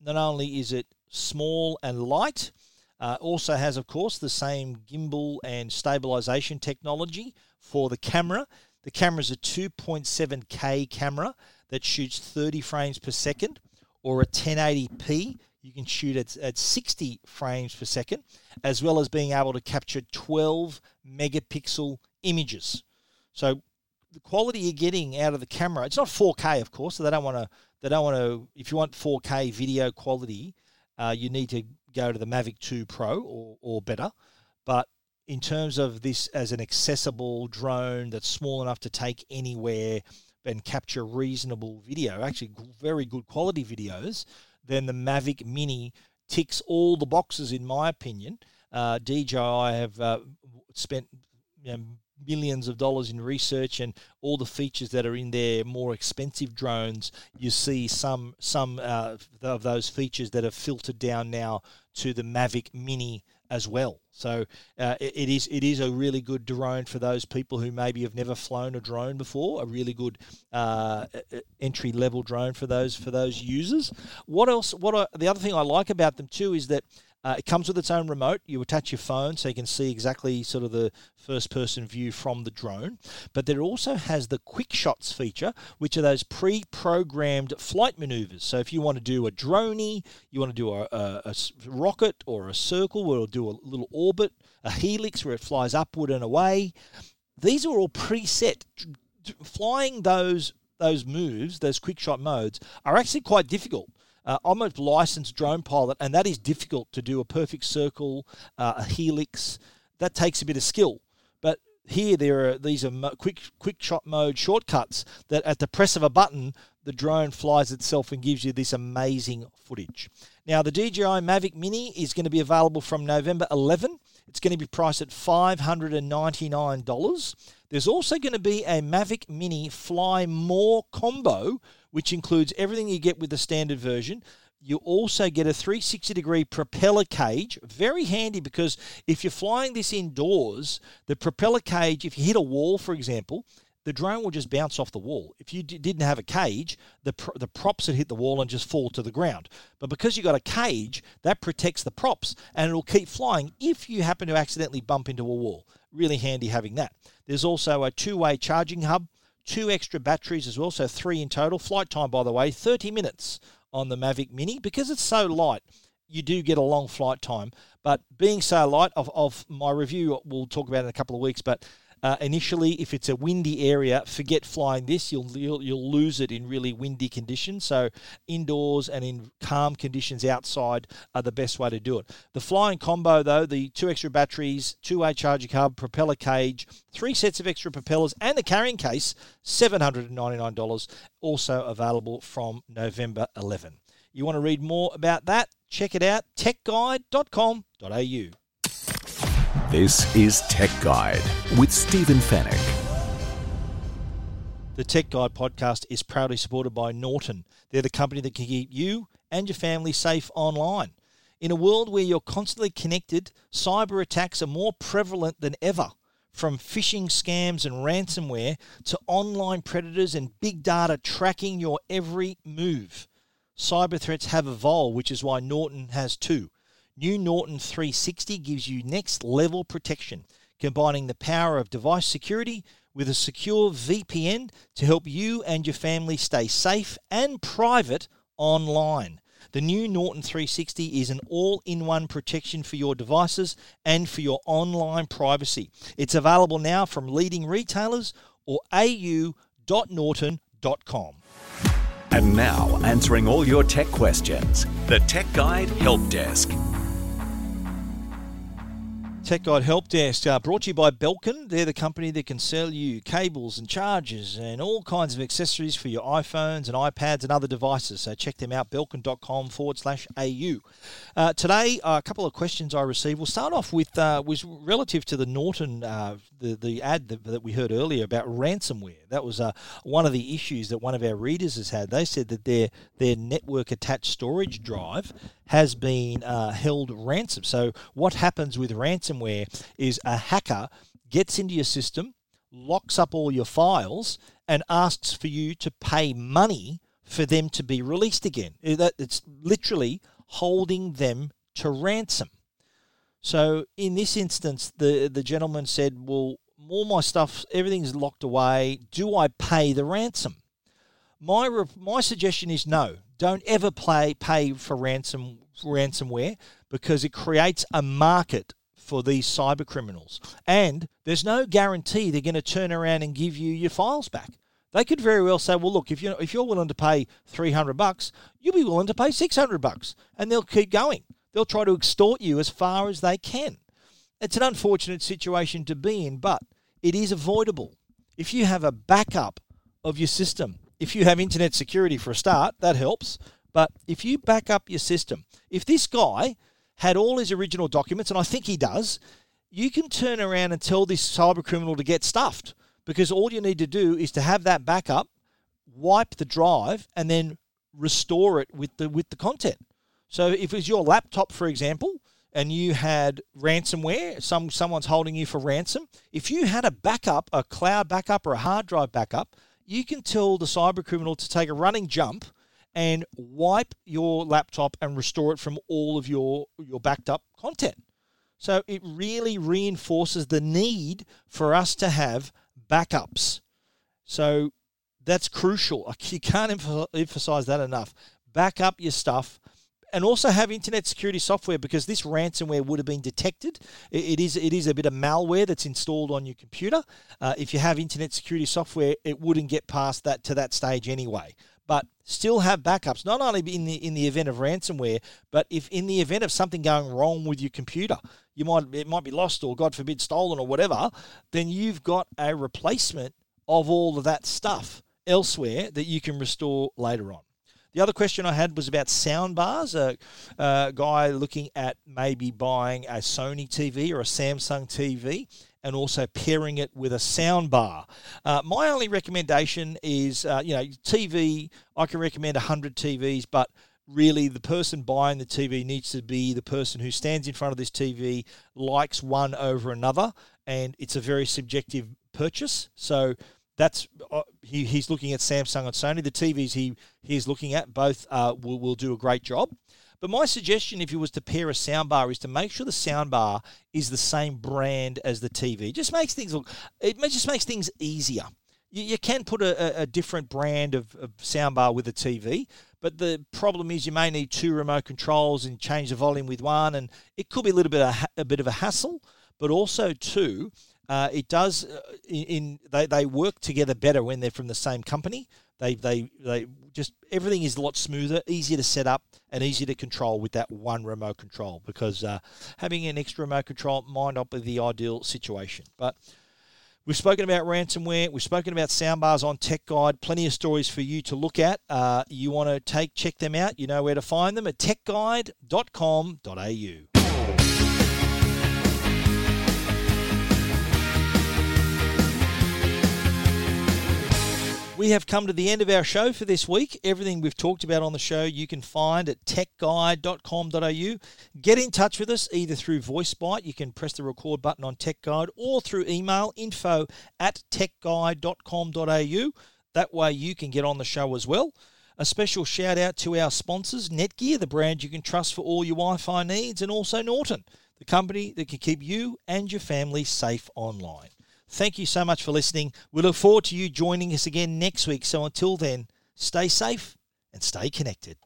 not only is it small and light. Uh, also has, of course, the same gimbal and stabilization technology for the camera. The camera is a 2.7K camera that shoots 30 frames per second or a 1080p. You can shoot at, at 60 frames per second, as well as being able to capture 12 megapixel images. So the quality you're getting out of the camera, it's not 4K, of course, so they don't want to, they don't want to, if you want 4K video quality, uh, you need to go to the Mavic 2 Pro or, or better. But in terms of this as an accessible drone that's small enough to take anywhere and capture reasonable video, actually very good quality videos, then the Mavic Mini ticks all the boxes in my opinion. Uh, DJI have uh, spent you know, millions of dollars in research and all the features that are in their more expensive drones you see some some uh, of those features that are filtered down now to the Mavic Mini as well. So uh, it, it is it is a really good drone for those people who maybe have never flown a drone before a really good uh, entry level drone for those for those users. What else what I, the other thing I like about them too is that uh, it comes with its own remote. You attach your phone so you can see exactly sort of the first person view from the drone. But it also has the quick shots feature, which are those pre programmed flight maneuvers. So if you want to do a dronie, you want to do a, a, a rocket or a circle where it'll do a little orbit, a helix where it flies upward and away, these are all preset. Flying those those moves, those quick shot modes, are actually quite difficult. Uh, I'm a licensed drone pilot, and that is difficult to do a perfect circle, uh, a helix. That takes a bit of skill. But here, there are these are mo- quick quick shot mode shortcuts that at the press of a button, the drone flies itself and gives you this amazing footage. Now, the DJI Mavic Mini is going to be available from November 11. It's going to be priced at $599. There's also going to be a Mavic Mini Fly More combo, which includes everything you get with the standard version. You also get a 360 degree propeller cage. Very handy because if you're flying this indoors, the propeller cage, if you hit a wall, for example, the drone will just bounce off the wall. If you d- didn't have a cage, the, pr- the props would hit the wall and just fall to the ground. But because you've got a cage, that protects the props and it'll keep flying if you happen to accidentally bump into a wall. Really handy having that. There's also a two way charging hub, two extra batteries as well, so three in total. Flight time, by the way, 30 minutes on the Mavic Mini because it's so light. You do get a long flight time, but being so light, of, of my review, we'll talk about in a couple of weeks. But uh, initially, if it's a windy area, forget flying this. You'll, you'll, you'll lose it in really windy conditions. So indoors and in calm conditions outside are the best way to do it. The flying combo though, the two extra batteries, two-way charging hub, propeller cage, three sets of extra propellers, and the carrying case, seven hundred and ninety-nine dollars. Also available from November 11. You want to read more about that? Check it out, techguide.com.au. This is Tech Guide with Stephen Fenech. The Tech Guide podcast is proudly supported by Norton. They're the company that can keep you and your family safe online. In a world where you're constantly connected, cyber attacks are more prevalent than ever. From phishing scams and ransomware to online predators and big data tracking your every move. Cyber threats have evolved, which is why Norton has two New Norton 360 gives you next level protection, combining the power of device security with a secure VPN to help you and your family stay safe and private online. The new Norton 360 is an all in one protection for your devices and for your online privacy. It's available now from leading retailers or au.norton.com. And now, answering all your tech questions, the Tech Guide Help Desk. Tech Guide Help Desk, uh, brought to you by Belkin. They're the company that can sell you cables and chargers and all kinds of accessories for your iPhones and iPads and other devices. So check them out, belkin.com forward slash AU. Uh, today, uh, a couple of questions I received. We'll start off with uh, was relative to the Norton, uh, the, the ad that, that, we heard earlier about ransomware. That was uh, one of the issues that one of our readers has had. They said that their, their network attached storage drive has been uh, held ransom. So what happens with ransomware? ransomware is a hacker gets into your system, locks up all your files, and asks for you to pay money for them to be released again. It's literally holding them to ransom. So in this instance, the the gentleman said, "Well, all my stuff, everything's locked away. Do I pay the ransom?" My my suggestion is no. Don't ever pay pay for ransom ransomware because it creates a market for these cyber criminals. And there's no guarantee they're going to turn around and give you your files back. They could very well say, "Well, look, if you if you're willing to pay 300 bucks, you'll be willing to pay 600 bucks." And they'll keep going. They'll try to extort you as far as they can. It's an unfortunate situation to be in, but it is avoidable. If you have a backup of your system, if you have internet security for a start, that helps. But if you back up your system, if this guy had all his original documents, and I think he does, you can turn around and tell this cyber criminal to get stuffed because all you need to do is to have that backup, wipe the drive, and then restore it with the with the content. So if it's your laptop, for example, and you had ransomware, some someone's holding you for ransom, if you had a backup, a cloud backup or a hard drive backup, you can tell the cyber criminal to take a running jump and wipe your laptop and restore it from all of your, your backed up content. So it really reinforces the need for us to have backups. So that's crucial. [LAUGHS] You can't [LAUGHS] emphasize that enough. Back up your stuff and also have internet security software because this ransomware would have been detected. It is it is a bit of malware that's installed on your computer. Uh, if you have internet security software, it wouldn't get past that to that stage anyway but still have backups not only in the in the event of ransomware but if in the event of something going wrong with your computer you might it might be lost or god forbid stolen or whatever then you've got a replacement of all of that stuff elsewhere that you can restore later on the other question I had was about sound bars. A, a, guy looking at maybe buying a Sony TV or a Samsung TV and also pairing it with a sound bar. Uh, my only recommendation is, uh, you know, TV. I can recommend 100 TVs, but really the person buying the TV needs to be the person who stands in front of this TV, likes one over another, and it's a very subjective purchase. So that's uh, he, he's looking at Samsung and Sony. The TVs he he's looking at both uh, will will do a great job. But my suggestion, if you was to pair a soundbar, is to make sure the soundbar is the same brand as the TV. It just makes things look. It just makes things easier. You, you can put a, a different brand of, of soundbar with a TV, but the problem is you may need two remote controls and change the volume with one, and it could be a little bit of, a bit of a hassle. But also too, uh, it does uh, in, in, they, they work together better when they're from the same company. They they they just everything is a lot smoother, easier to set up, and easier to control with that one remote control. Because uh, having an extra remote control might not be the ideal situation, but. We've spoken about ransomware. We've spoken about soundbars on Tech Guide. Plenty of stories for you to look at. Uh, you want to take check them out. You know where to find them at techguide.com.au. We have come to the end of our show for this week. Everything we've talked about on the show you can find at techguide.com.au. Get in touch with us either through VoiceBite, you can press the record button on Tech Guide, or through email info at techguide.com.au. That way you can get on the show as well. A special shout out to our sponsors, Netgear, the brand you can trust for all your Wi Fi needs, and also Norton, the company that can keep you and your family safe online. Thank you so much for listening. We look forward to you joining us again next week. So until then, stay safe and stay connected.